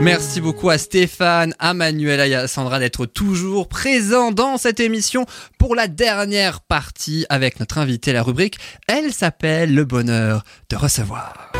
Merci beaucoup à Stéphane, à Manuel, à Sandra d'être toujours présents dans cette émission pour la dernière partie avec notre invité. La rubrique, elle s'appelle Le bonheur de recevoir.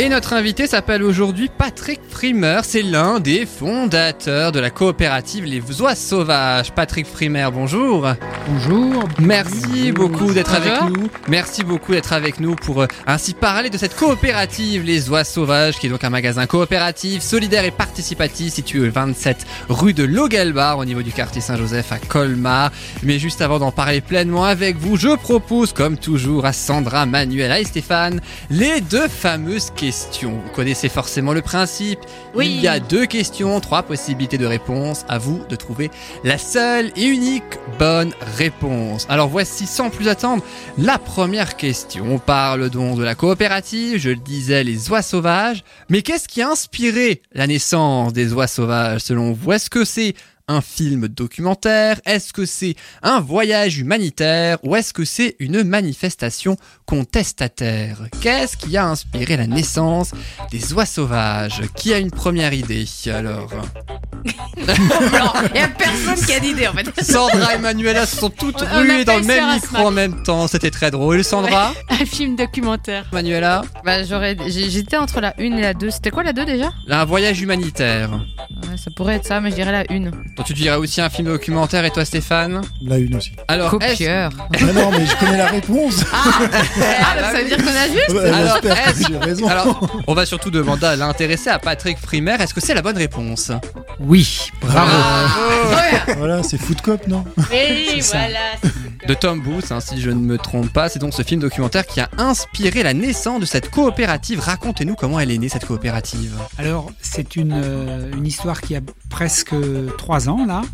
Et notre invité s'appelle aujourd'hui Patrick Frimer. C'est l'un des fondateurs de la coopérative Les Oies Sauvages. Patrick Frimer, bonjour. Bonjour. Merci beaucoup d'être avec nous. Merci beaucoup d'être avec nous pour euh, ainsi parler de cette coopérative Les Oies Sauvages, qui est donc un magasin coopératif, solidaire et participatif situé au 27 rue de Logelbar au niveau du quartier Saint-Joseph à Colmar. Mais juste avant d'en parler pleinement avec vous, je propose comme toujours à Sandra, Manuela et Stéphane les deux fameuses questions vous connaissez forcément le principe. Oui. Il y a deux questions, trois possibilités de réponse. À vous de trouver la seule et unique bonne réponse. Alors voici sans plus attendre la première question. On parle donc de la coopérative, je le disais, les oies sauvages. Mais qu'est-ce qui a inspiré la naissance des oies sauvages selon vous? Est-ce que c'est un film documentaire? Est-ce que c'est un voyage humanitaire Ou est-ce que c'est une manifestation contestataire? Qu'est-ce qui a inspiré la naissance des oies sauvages? Qui a une première idée alors? Il n'y a personne qui a d'idée en fait. Sandra et Manuela se sont toutes On- ruées dans le même micro en même temps. C'était très drôle. Sandra? Un film documentaire. Manuela? Bah, j'étais entre la 1 et la 2. C'était quoi la 2 déjà? Un voyage humanitaire. Ouais, ça pourrait être ça, mais je dirais la 1. Donc tu dirais aussi un film documentaire et toi Stéphane La une aussi. Alors, Copieur. Ah non, mais je connais la réponse. Ah, bah ça veut dire qu'on a juste Alors, que j'ai raison. Alors, on va surtout demander à l'intéressé, à Patrick Frimer, est-ce que c'est la bonne réponse? Oui, bravo. Bravo Voilà, c'est Food Cop, non Oui, ça. voilà. De Tom Booth, hein, si je ne me trompe pas, c'est donc ce film documentaire qui a inspiré la naissance de cette coopérative. Racontez-nous comment elle est née, cette coopérative. Alors, c'est une, euh, une histoire qui a presque trois ans,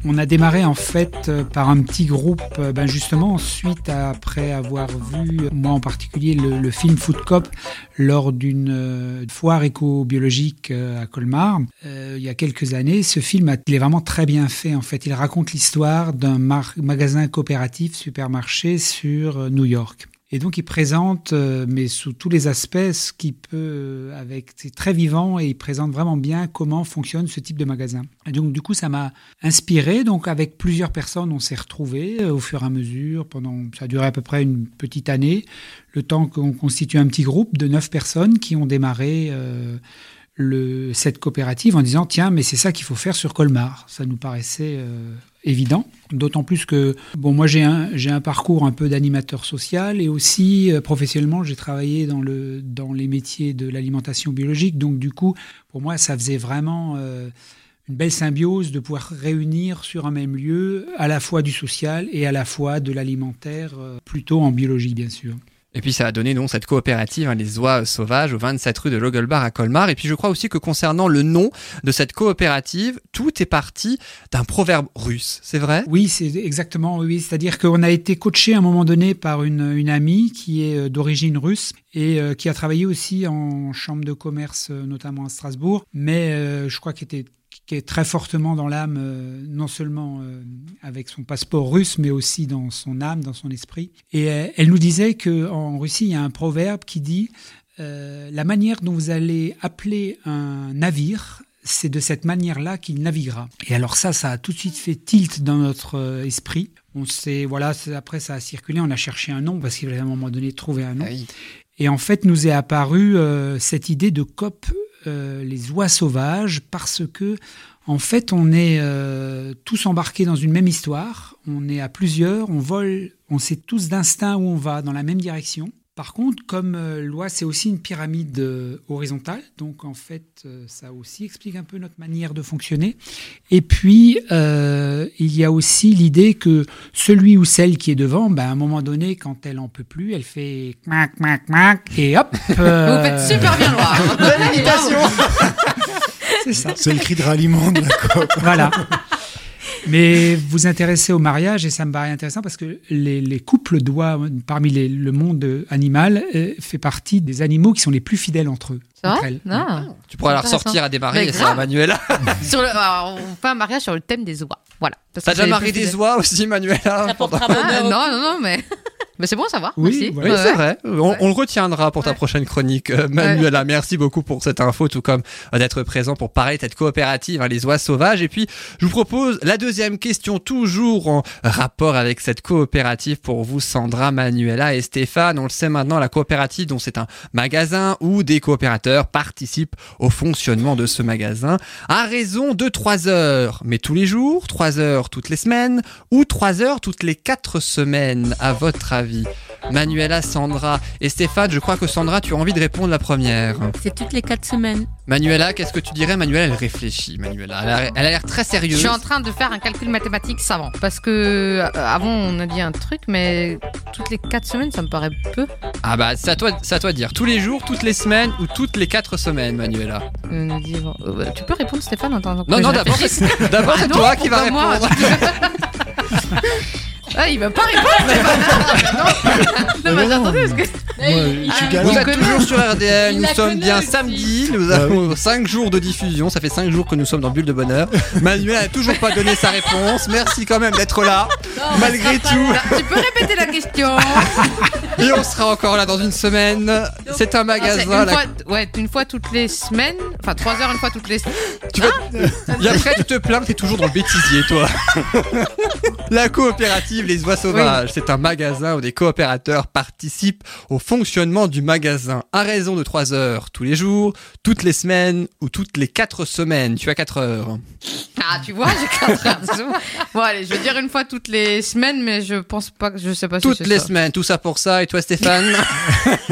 On a démarré, en fait, euh, par un petit groupe, euh, ben, justement, suite à- après avoir vu, moi en particulier, le, film Food Cop lors d'une euh, foire éco-biologique à Colmar, il y a quelques années. Ce film, a- il est vraiment très bien fait, en fait. Il raconte l'histoire d'un magasin coopératif, supermarché sur New York. Et donc, il présente, euh, mais sous tous les aspects, ce qui peut, euh, avec, c'est très vivant et il présente vraiment bien comment fonctionne ce type de magasin. Et donc, du coup, ça m'a inspiré. Donc, avec plusieurs personnes, on s'est retrouvés euh, au fur et à mesure pendant, ça a duré à peu près une petite année, le temps qu'on constitue un petit groupe de neuf personnes qui ont démarré le, cette coopérative en disant tiens, mais c'est ça qu'il faut faire sur Colmar. Ça nous paraissait euh, évident. D'autant plus que, bon, moi j'ai un, j'ai un parcours un peu d'animateur social et aussi euh, professionnellement j'ai travaillé dans, le, dans les métiers de l'alimentation biologique. Donc du coup, pour moi, ça faisait vraiment euh, une belle symbiose de pouvoir réunir sur un même lieu à la fois du social et à la fois de l'alimentaire, euh, plutôt en biologie bien sûr. Et puis ça a donné donc cette coopérative, hein, les oies sauvages, au 27 rue de Logelbar à Colmar. Et puis je crois aussi que concernant le nom de cette coopérative, tout est parti d'un proverbe russe, c'est vrai? Oui, c'est exactement, oui. C'est-à-dire qu'on a été coaché à un moment donné par une, une amie qui est euh, d'origine russe et euh, qui a travaillé aussi en chambre de commerce, euh, notamment à Strasbourg, mais je crois qu'elle était qui est très fortement dans l'âme, euh, non seulement euh, avec son passeport russe, mais aussi dans son âme, dans son esprit. Et euh, elle nous disait qu'en Russie, il y a un proverbe qui dit la manière dont vous allez appeler un navire, c'est de cette manière-là qu'il naviguera. Et alors ça, ça a tout de suite fait tilt dans notre esprit. On s'est, voilà, après ça a circulé, on a cherché un nom parce qu'il fallait à un moment donné trouver un nom. Oui. Et en fait, nous est apparue cette idée de COP, euh, les oies sauvages, parce que en fait, on est euh, tous embarqués dans une même histoire. On est à plusieurs, on vole, on sait tous d'instinct où on va dans la même direction. Par contre, comme euh, l'oie, c'est aussi une pyramide euh, horizontale, donc en fait, euh, ça aussi explique un peu notre manière de fonctionner. Et puis, euh, il y a aussi l'idée que celui ou celle qui est devant, ben, à un moment donné, quand elle en peut plus, elle fait mac, mac, mac, et hop. euh, Vous faites super bien Loire. Belle imitation C'est ça. C'est le cri de ralliement de la COP. Voilà. Mais vous intéressez au mariage et ça me paraît intéressant parce que les, les couples d'oies, parmi les- le monde animal, euh, fait partie des animaux qui sont les plus fidèles entre eux. C'est entre vrai elles. Non. Tu pourras la ressortir à des mariés, Mais ça, grave. Manuela. Sur le, alors, on fait un mariage sur le thème des oies. Voilà. T'as déjà marié des oies aussi, Manuela Ça portera Ah, non, non, non, mais. Mais c'est bon à savoir. Oui, Merci. voilà. Oui, c'est vrai. On, on le retiendra pour ta Ouais. prochaine chronique, euh, Manuela. Merci beaucoup pour cette info, tout comme euh, d'être présent pour parler de cette coopérative, hein, les oies sauvages. Et puis, je vous propose la deuxième question, toujours en rapport avec cette coopérative pour vous, Sandra, Manuela et Stéphane. On le sait maintenant, la coopérative, dont c'est un magasin où des coopérateurs participent au fonctionnement de ce magasin à raison de 3 heures. Mais tous les jours, 3 heures toutes les semaines ou 3 heures toutes les 4 semaines, à votre avis Manuela, Sandra et Stéphane, je crois que Sandra, tu as envie de répondre la première. C'est toutes les quatre semaines. Manuela, qu'est-ce que tu dirais? Manuela, elle réfléchit. Manuela, elle a, l'air très Je sérieuse. suis en train de faire un calcul mathématique savant. Parce que euh, avant, on a dit un truc, mais toutes les 4 semaines, ça me paraît peu. Ah bah, c'est à, toi, c'est à toi de dire. Tous les jours, toutes les semaines ou toutes les 4 semaines, Manuela? Euh, on a dit, bon, euh, tu peux répondre, Stéphane en attendant que Non, je non, d'abord, c'est d'abord, Ah non, toi qui vas pourquoi moi répondre. Ah, il va pas répondre, Stéphane Non, non mais attendez, parce que. Suis Ah. Vous êtes toujours sur RDL, nous sommes bien aussi. samedi, nous Bah avons 5 jours de diffusion, ça fait 5 jours que nous sommes dans Bulle de Bonheur. Manuel n'a toujours pas donné sa réponse, merci quand même d'être là, malgré tout. Tu peux répéter la question Et on sera encore là dans une semaine. C'est un C'est magasin. une la- fois, ouais, une fois toutes les semaines. Enfin, 3 heures une fois toutes les semaines. Et après, tu te plains que t'es toujours dans le bêtisier, toi. La coopérative Les Oies Sauvages, c'est un magasin où des coopérateurs participent au fonctionnement du magasin à raison de 3 heures tous les jours, toutes les semaines ou toutes les 4 semaines. Tu as 4 heures. Ah, tu vois, j'ai 4 heures. bon. Allez, je vais dire une fois toutes les semaines, mais je pense pas que je sais pas si Toutes c'est les ça. semaines, tout ça pour ça. Et toi, Stéphane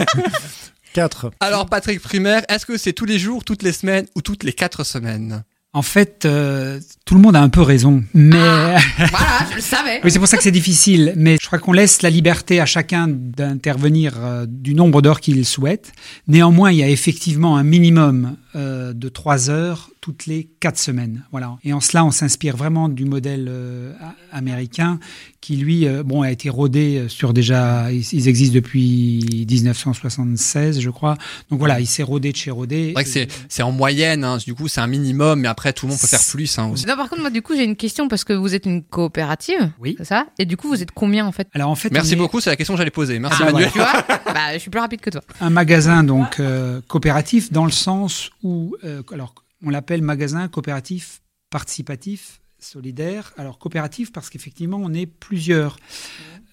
4. Alors, Patrick Primaire, est-ce que c'est tous les jours, toutes les semaines ou toutes les 4 semaines? En fait, euh, tout le monde a un peu raison. Mais Voilà, je le savais. oui, c'est pour ça que c'est difficile. Mais je crois qu'on laisse la liberté à chacun d'intervenir euh, du nombre d'heures qu'il souhaite. Néanmoins, il y a effectivement un minimum euh, de trois heures toutes les quatre semaines. Voilà. Et en cela, on s'inspire vraiment du modèle euh, américain qui, lui, euh, bon, a été rodé sur déjà. Ils, existent depuis 1976, je crois. Donc voilà, il s'est rodé de chez rodé. C'est vrai que c'est, en moyenne, hein. du coup, c'est un minimum, mais après, tout le monde peut faire plus hein, aussi. Non, par contre, moi, du coup, j'ai une question parce que vous êtes une coopérative. Oui. C'est ça? Et du coup, vous êtes combien en fait? Alors en fait, Merci est- beaucoup, c'est la question que j'allais poser. Merci Ah, Manuel. Tu vois Bah, je suis plus rapide que toi. un magasin donc euh, coopératif dans le sens où euh, alors on l'appelle magasin coopératif participatif solidaire. Alors coopératif parce qu'effectivement on est plusieurs.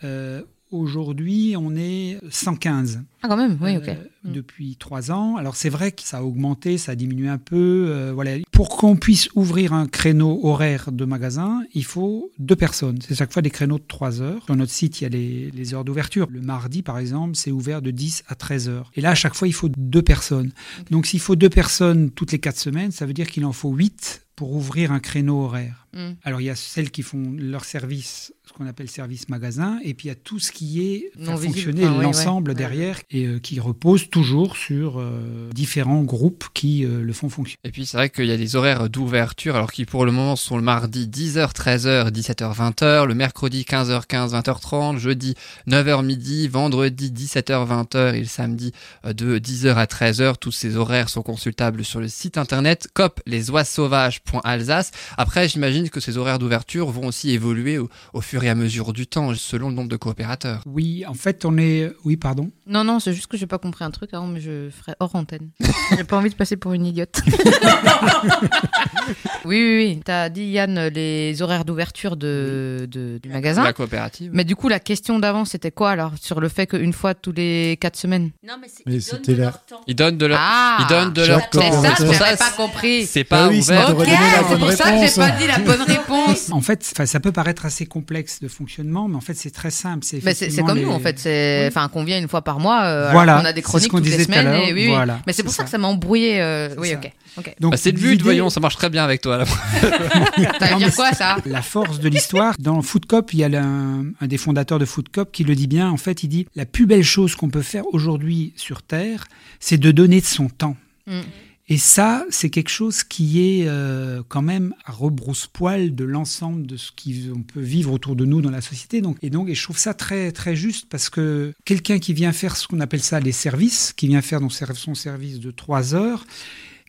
Euh, Aujourd'hui, on est 115 Ah, quand même, oui, ok. euh, depuis trois ans. Alors c'est vrai que ça a augmenté, ça a diminué un peu. euh, voilà. Pour qu'on puisse ouvrir un créneau horaire de magasin, il faut deux personnes. C'est chaque fois des créneaux de trois heures. Sur notre site, il y a les, les heures d'ouverture. Le mardi, par exemple, c'est ouvert de 10 à 13 heures. Et là, à chaque fois, il faut deux personnes. Donc s'il faut deux personnes toutes les quatre semaines, ça veut dire qu'il en faut huit pour ouvrir un créneau horaire. Mm. Alors il y a celles qui font leur service, ce qu'on appelle service magasin, et puis il y a tout ce qui est Non faire visible. fonctionner Ah, oui, l'ensemble ouais. derrière et euh, qui repose toujours sur euh, différents groupes qui euh, le font fonctionner. Et puis c'est vrai qu'il y a des horaires d'ouverture, alors qui pour le moment sont le mardi 10h, 13h, 17h, 20h, le mercredi 15h15, 20h30, jeudi 9h midi, vendredi 17h, 20h et le samedi euh, de 10h à 13h. Tous ces horaires sont consultables sur le site internet coplesoissauvages.alsace. Après, j'imagine que ces horaires d'ouverture vont aussi évoluer au, au fur et à mesure du temps, selon le nombre de coopérateurs. Oui, en fait, on est. Oui, pardon. Non, non, c'est juste que j'ai pas compris un truc avant, mais je ferai hors antenne. j'ai pas envie de passer pour une idiote. oui, oui, oui. T'as dit, Yann, les horaires d'ouverture de, de- du magasin. La coopérative. Mais du coup, la question d'avant, c'était quoi alors Sur le fait qu'une fois tous les 4 semaines? Non, mais c'est Mais ils c'était donnent de leur temps. Ils donnent de leur, Ah ils donnent de Chaque leur temps, temps. ça, je fait. n'avais pas compris. C'est pas Ah oui, ouvert. Ok, la c'est bonne pour ça que j'ai réponse. pas dit la bonne réponse. En fait, enfin, ça peut paraître assez complexe de fonctionnement, mais en fait, c'est très simple. C'est Mais c'est c'est effectivement comme les- nous en fait, c'est enfin qu'on vient une fois par mois. euh, alors Voilà, qu'on a des c'est ce chroniques qu'on toutes les disait tout à semaines. l'heure, et oui, oui. voilà, Mais c'est pour ça que ça. m'a embrouillé. euh, C'est Oui, ça. ok. Donc, Bah, c'est but, l'idée- voyons, ça marche très bien avec toi. Là. Ça veut dire quoi ça? La force de l'histoire, dans Food Cop, il y a un, un des fondateurs de Food Cop qui le dit bien. En fait, il dit la plus belle chose qu'on peut faire aujourd'hui sur Terre, c'est de donner de son temps. Mm. Et ça, c'est quelque chose qui est euh, quand même à rebrousse-poil de l'ensemble de ce qu'on peut vivre autour de nous dans la société. Et donc, je trouve ça très très juste parce que quelqu'un qui vient faire ce qu'on appelle ça les services, qui vient faire son service de trois heures,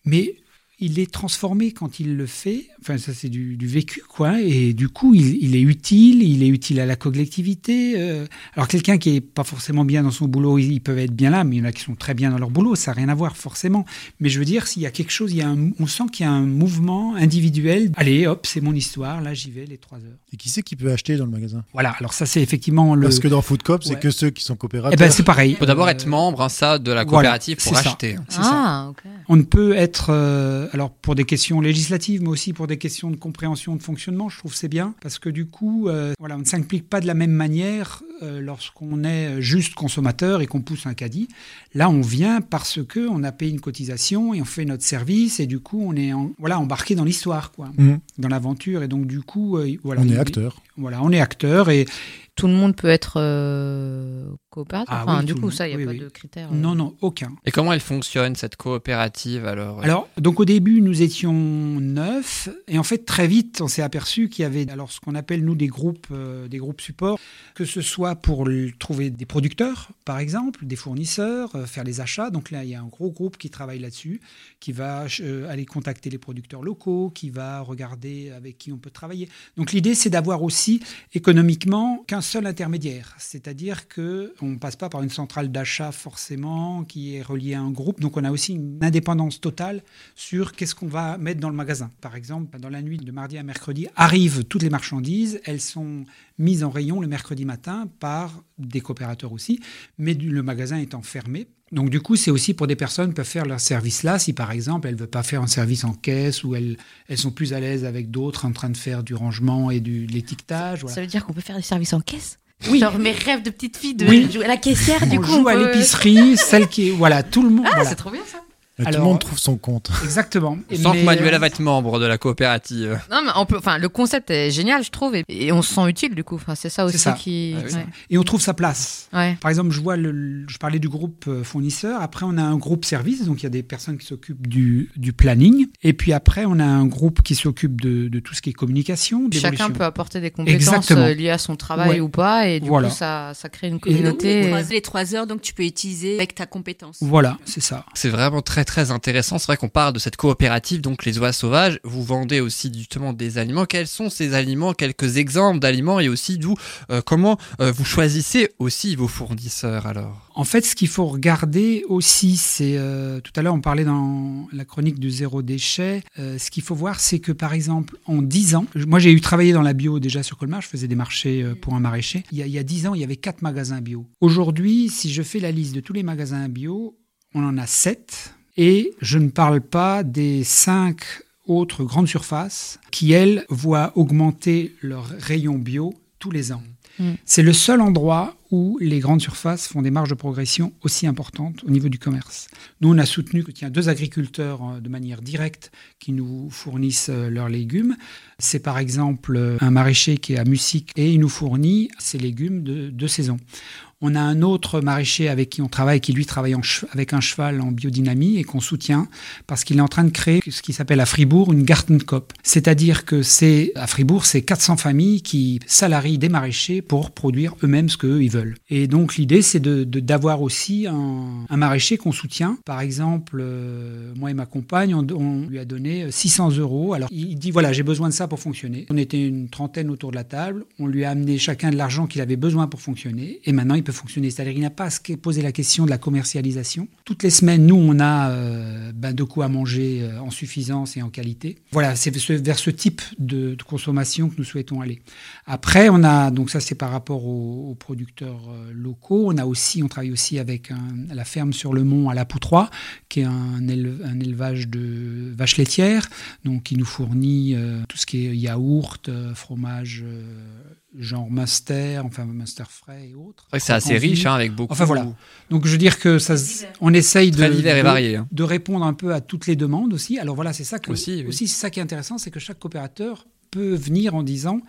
mais il est transformé quand il le fait. Enfin, ça c'est du, vécu, quoi. Et du coup, il, est utile, il est utile à la collectivité. Euh. alors quelqu'un qui est pas forcément bien dans son boulot, ils, peuvent être bien là, mais il y en a qui sont très bien dans leur boulot. Ça n'a rien à voir forcément. Mais je veux dire, s'il y a quelque chose, il y a on sent qu'il y a un mouvement individuel. Allez, hop, c'est mon histoire. Là, j'y vais les trois heures. Et qui c'est qui peut acheter dans le magasin? Voilà. Alors ça, c'est effectivement le. Parce que dans Food Coop, c'est que ceux qui sont coopérateurs. Eh ben, c'est pareil. Il faut d'abord être membre, hein, ça, de la coopérative pour acheter. Ça. Ah, ok. On ne peut être, euh, alors pour des questions législatives, mais aussi pour des questions de compréhension de fonctionnement. Je trouve c'est bien parce que du coup, euh, voilà, on ne s'implique pas de la même manière euh, lorsqu'on est juste consommateur et qu'on pousse un caddie. Là, on vient parce que on a payé une cotisation et on fait notre service et du coup, on est voilà embarqué dans l'histoire, quoi, mmh. dans l'aventure et donc du coup, euh, voilà, on est acteur. Voilà, on est acteur et tout le monde peut être euh, coopérateur. Ah enfin, du coup, ça, il n'y a pas de critères. Euh. Non, non, aucun. Et comment elle fonctionne, cette coopérative alors euh? Alors, donc au début, nous étions neuf. Et en fait, très vite, on s'est aperçu qu'il y avait alors ce qu'on appelle, nous, des groupes, des groupes supports, que ce soit pour trouver des producteurs, par exemple, des fournisseurs, faire les achats. Donc là, il y a un gros groupe qui travaille là-dessus, qui va aller contacter les producteurs locaux, qui va regarder avec qui on peut travailler. Donc l'idée, c'est d'avoir aussi économiquement qu'un seul intermédiaire, c'est-à-dire que on passe pas par une centrale d'achat forcément qui est reliée à un groupe. Donc on a aussi une indépendance totale sur qu'est-ce qu'on va mettre dans le magasin. Par exemple, dans la nuit de mardi à mercredi arrivent toutes les marchandises, elles sont mises en rayon le mercredi matin par des coopérateurs aussi, mais le magasin étant fermé donc du coup, c'est aussi pour des personnes qui peuvent faire leur service là, si par exemple elles ne veulent pas faire un service en caisse ou elles, elles sont plus à l'aise avec d'autres en train de faire du rangement et du, de l'étiquetage. Ça veut dire qu'on peut faire des services en caisse? Oui. Genre mes rêves de petite fille de jouer à la caissière, du on coup. Joue à l'épicerie, celle qui. Voilà, tout le monde. Ah, voilà. c'est trop bien ça. Alors, tout le monde trouve son compte. Exactement. Sans que Manuela va être membre de la coopérative. Non, mais on peut, enfin, le concept est génial, je trouve, et, on se sent utile du coup. Enfin, c'est ça aussi qui. Ah et on trouve sa place. Ouais. Par exemple, je vois, le, je parlais du groupe euh, fournisseur. Après, on a un groupe service, donc il y a des personnes qui s'occupent du, du, planning. Et puis après, on a un groupe qui s'occupe de, de, tout ce qui est communication. Chacun peut apporter des compétences euh, liées à son travail ou pas, et du coup, ça, ça crée une communauté. les trois heures, donc tu peux utiliser avec ta compétence. Voilà, c'est ça. C'est vraiment très très intéressant vrai qu'on parle de cette coopérative, donc les oies sauvages. Vous vendez aussi justement des aliments. Quels sont ces aliments? Quelques exemples d'aliments et aussi d'où, euh, comment euh, vous choisissez aussi vos fournisseurs alors? En fait, ce qu'il faut regarder aussi, c'est euh, tout à l'heure on parlait dans la chronique du zéro déchet. ce qu'il faut voir, c'est que par exemple en 10 ans, moi j'ai eu travaillé dans la bio déjà sur Colmar, je faisais des marchés pour un maraîcher. Il y, a, il y a 10 ans, il y avait 4 magasins bio. Aujourd'hui, si je fais la liste de tous les magasins bio, on en a 7 et je ne parle pas des cinq autres grandes surfaces qui, elles, voient augmenter leur rayon bio tous les ans. Mm. C'est le seul endroit où les grandes surfaces font des marges de progression aussi importantes au niveau du commerce. Nous, on a soutenu qu'il y a deux agriculteurs euh, de manière directe qui nous fournissent euh, leurs légumes. C'est par exemple euh, un maraîcher qui est à Music et il nous fournit ses légumes de, de saison. On a un autre maraîcher avec qui on travaille, qui lui travaille avec un cheval en biodynamie et qu'on soutient parce qu'il est en train de créer ce qui s'appelle à Fribourg une Gartenkop. C'est-à-dire que c'est à Fribourg, c'est 400 familles qui salarient des maraîchers pour produire eux-mêmes ce qu'eux ils veulent. Et donc l'idée, c'est d'avoir aussi un, un maraîcher qu'on soutient. Par exemple, euh, moi et ma compagne, on, lui a donné 600 euros. Alors il dit voilà, j'ai besoin de ça pour fonctionner. On était une trentaine autour de la table. On lui a amené chacun de l'argent qu'il avait besoin pour fonctionner. Et maintenant, il peut fonctionner. C'est-à-dire qu'il n'a pas à poser la question de la commercialisation. Toutes les semaines, nous, on a euh, ben, de quoi manger euh, en suffisance et en qualité. Voilà, c'est vers ce type de, consommation que nous souhaitons aller. Après, on a, donc ça c'est par rapport aux, producteurs euh, locaux, on a aussi, on travaille aussi avec la ferme sur le mont à la Poutroie, qui est un, élevage de vaches laitières, donc qui nous fournit tout ce qui est yaourt, fromage genre master, enfin master frais et autres. C'est assez riche hein, avec beaucoup. Enfin voilà. Donc je veux dire que ça, on essaye de, varié, hein. de, répondre un peu à toutes les demandes aussi. Alors voilà, c'est ça que aussi, aussi c'est ça qui est intéressant, c'est que chaque coopérateur peut venir en disant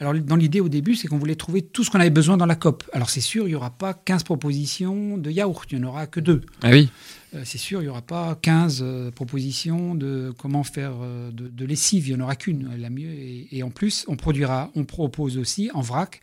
Alors, dans l'idée au début, c'est qu'on voulait trouver tout ce qu'on avait besoin dans la COP. Alors, c'est sûr, il n'y aura pas 15 propositions de yaourt, il n'y en aura que deux. Ah oui. Euh, c'est sûr, il n'y aura pas 15 euh, propositions de comment faire euh, de, de lessive, il n'y en aura qu'une, la mieux. Et, et en plus, on produira, on propose aussi en vrac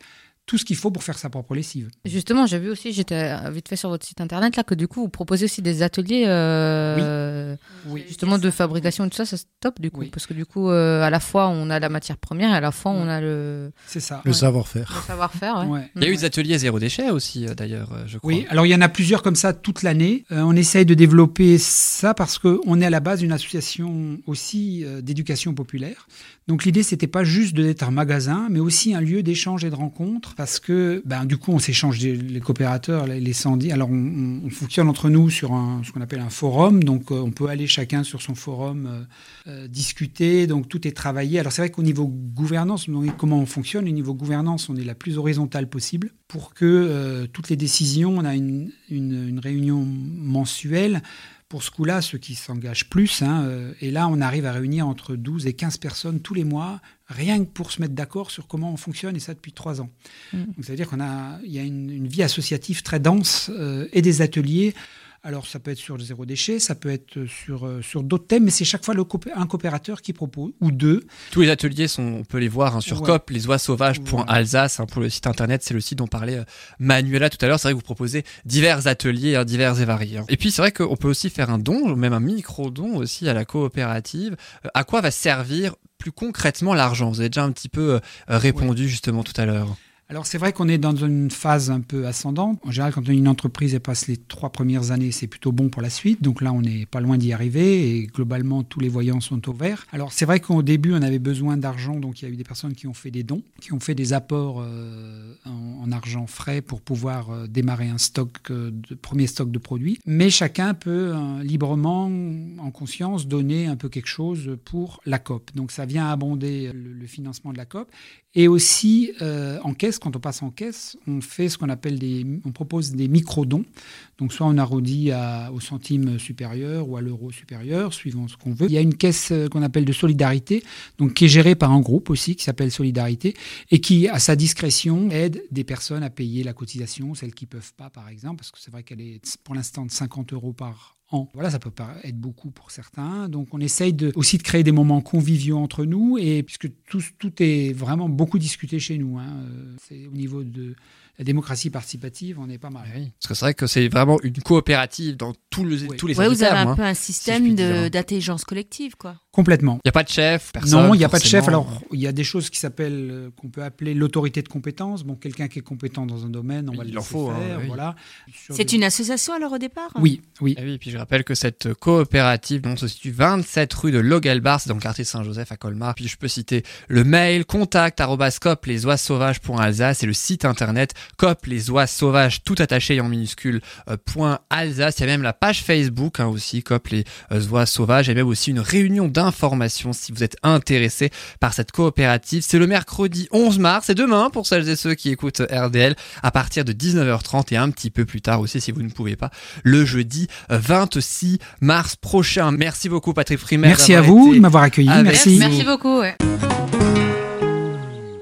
tout ce qu'il faut pour faire sa propre lessive. Justement, j'ai vu aussi, j'étais vite fait sur votre site internet là, que du coup, vous proposez aussi des ateliers euh, Oui. justement de fabrication et tout ça, ça c'est top du coup. Oui. Parce que du coup, euh, à la fois, on a la matière première et à la fois, on a le, C'est ça. Le Ouais. savoir-faire. le savoir-faire. Ouais. Ouais. Il y a eu des ateliers zéro déchet aussi, euh, d'ailleurs, je crois. Oui, alors il y en a plusieurs comme ça toute l'année. Euh, on essaye de développer ça parce qu'on est à la base d'une association aussi euh, d'éducation populaire. Donc l'idée, c'était pas juste d'être un magasin, mais aussi un lieu d'échange et de rencontre parce que ben, du coup, on s'échange les coopérateurs, les, les 110. Alors on, on- on fonctionne entre nous sur un, ce qu'on appelle un forum. Donc euh, on peut aller chacun sur son forum euh, euh, discuter. Donc tout est travaillé. Alors c'est vrai qu'au niveau gouvernance, comment on fonctionne, au niveau gouvernance, on est la plus horizontale possible pour que euh, toutes les décisions, on a une, une- une réunion mensuelle. Pour ce coup-là, ceux qui s'engagent plus, hein, euh, et là, on arrive à réunir entre 12 et 15 personnes tous les mois, rien que pour se mettre d'accord sur comment on fonctionne, et ça depuis trois ans. Mm. Donc, ça veut dire qu'on a, il y a une, une vie associative très dense euh, et des ateliers. Alors, ça peut être sur le zéro déchet, ça peut être sur, euh, sur d'autres thèmes, mais c'est chaque fois le un coopérateur qui propose, ou deux. Tous les ateliers sont, on peut les voir hein, sur Ouais. COP, les oies sauvages.alsace hein, pour le site internet, c'est le site dont parlait euh, Manuela tout à l'heure. C'est vrai que vous proposez divers ateliers, hein, divers et variés. hein. Et puis c'est vrai qu'on peut aussi faire un don, même un micro-don aussi à la coopérative. Euh, à quoi va servir plus concrètement l'argent? Vous avez déjà un petit peu euh, répondu justement tout à l'heure. Alors c'est vrai qu'on est dans une phase un peu ascendante. En général, quand une entreprise passe les trois premières années, c'est plutôt bon pour la suite. Donc là, on n'est pas loin d'y arriver et globalement, tous les voyants sont au vert. Alors c'est vrai qu'au début, on avait besoin d'argent, donc il y a eu des personnes qui ont fait des dons, qui ont fait des apports euh, en, en argent frais pour pouvoir euh, démarrer un stock, euh, premier stock de produits. Mais chacun peut euh, librement, en conscience, donner un peu quelque chose pour la COP. Donc ça vient abonder le, financement de la COP. Et aussi, en caisse, quand on passe en caisse, on fait ce qu'on appelle des, on propose des micro-dons. Donc, soit on arrondit à, au centime supérieur ou à l'euro supérieur, suivant ce qu'on veut. Il y a une caisse qu'on appelle de solidarité, donc qui est gérée par un groupe aussi, qui s'appelle Solidarité, et qui, à sa discrétion, aide des personnes à payer la cotisation, celles qui peuvent pas, par exemple, parce que c'est vrai qu'elle est pour l'instant de 50 euros par an. Voilà, ça peut être beaucoup pour certains. Donc, on essaye de, aussi de créer des moments conviviaux entre nous, et puisque tout, tout est vraiment beaucoup discuté chez nous. Hein, euh, c'est au niveau de la démocratie participative, on est pas mal. Parce que c'est vrai que c'est vraiment une coopérative dans tout le, Oui. tous les Ouais, sens du vous avez un hein. peu un système d'intelligence collective, quoi. Complètement. Il n'y a pas de chef, personne. non, il n'y a pas de chef. Alors, il y a des choses qui s'appellent, euh, qu'on peut appeler l'autorité de compétence. Bon, quelqu'un qui est compétent dans un domaine, on Oui, va le il en laisser faut, hein, faire. oui. Voilà. C'est des- une association alors au départ Oui, oui. Et oui, puis je rappelle que cette coopérative donc, se situe 27 rue de Logelbar, c'est dans le quartier Saint-Joseph à Colmar. Puis je peux citer le mail contact les oies sauvages.alsace et le site internet cop les oies sauvages tout attaché et en minuscule euh, point Alsace. Il y a même la page Facebook hein, aussi cop les euh, oies sauvages et même aussi une réunion d'information si vous êtes intéressé par cette coopérative. C'est le mercredi 11 mars et demain pour celles et ceux qui écoutent RDL à partir de 19h30 et un petit peu plus tard aussi si vous ne pouvez pas le jeudi euh, 26 mars prochain. Merci beaucoup Patrick Frimer. Merci à vous de m'avoir accueilli. Merci. Merci beaucoup. ouais.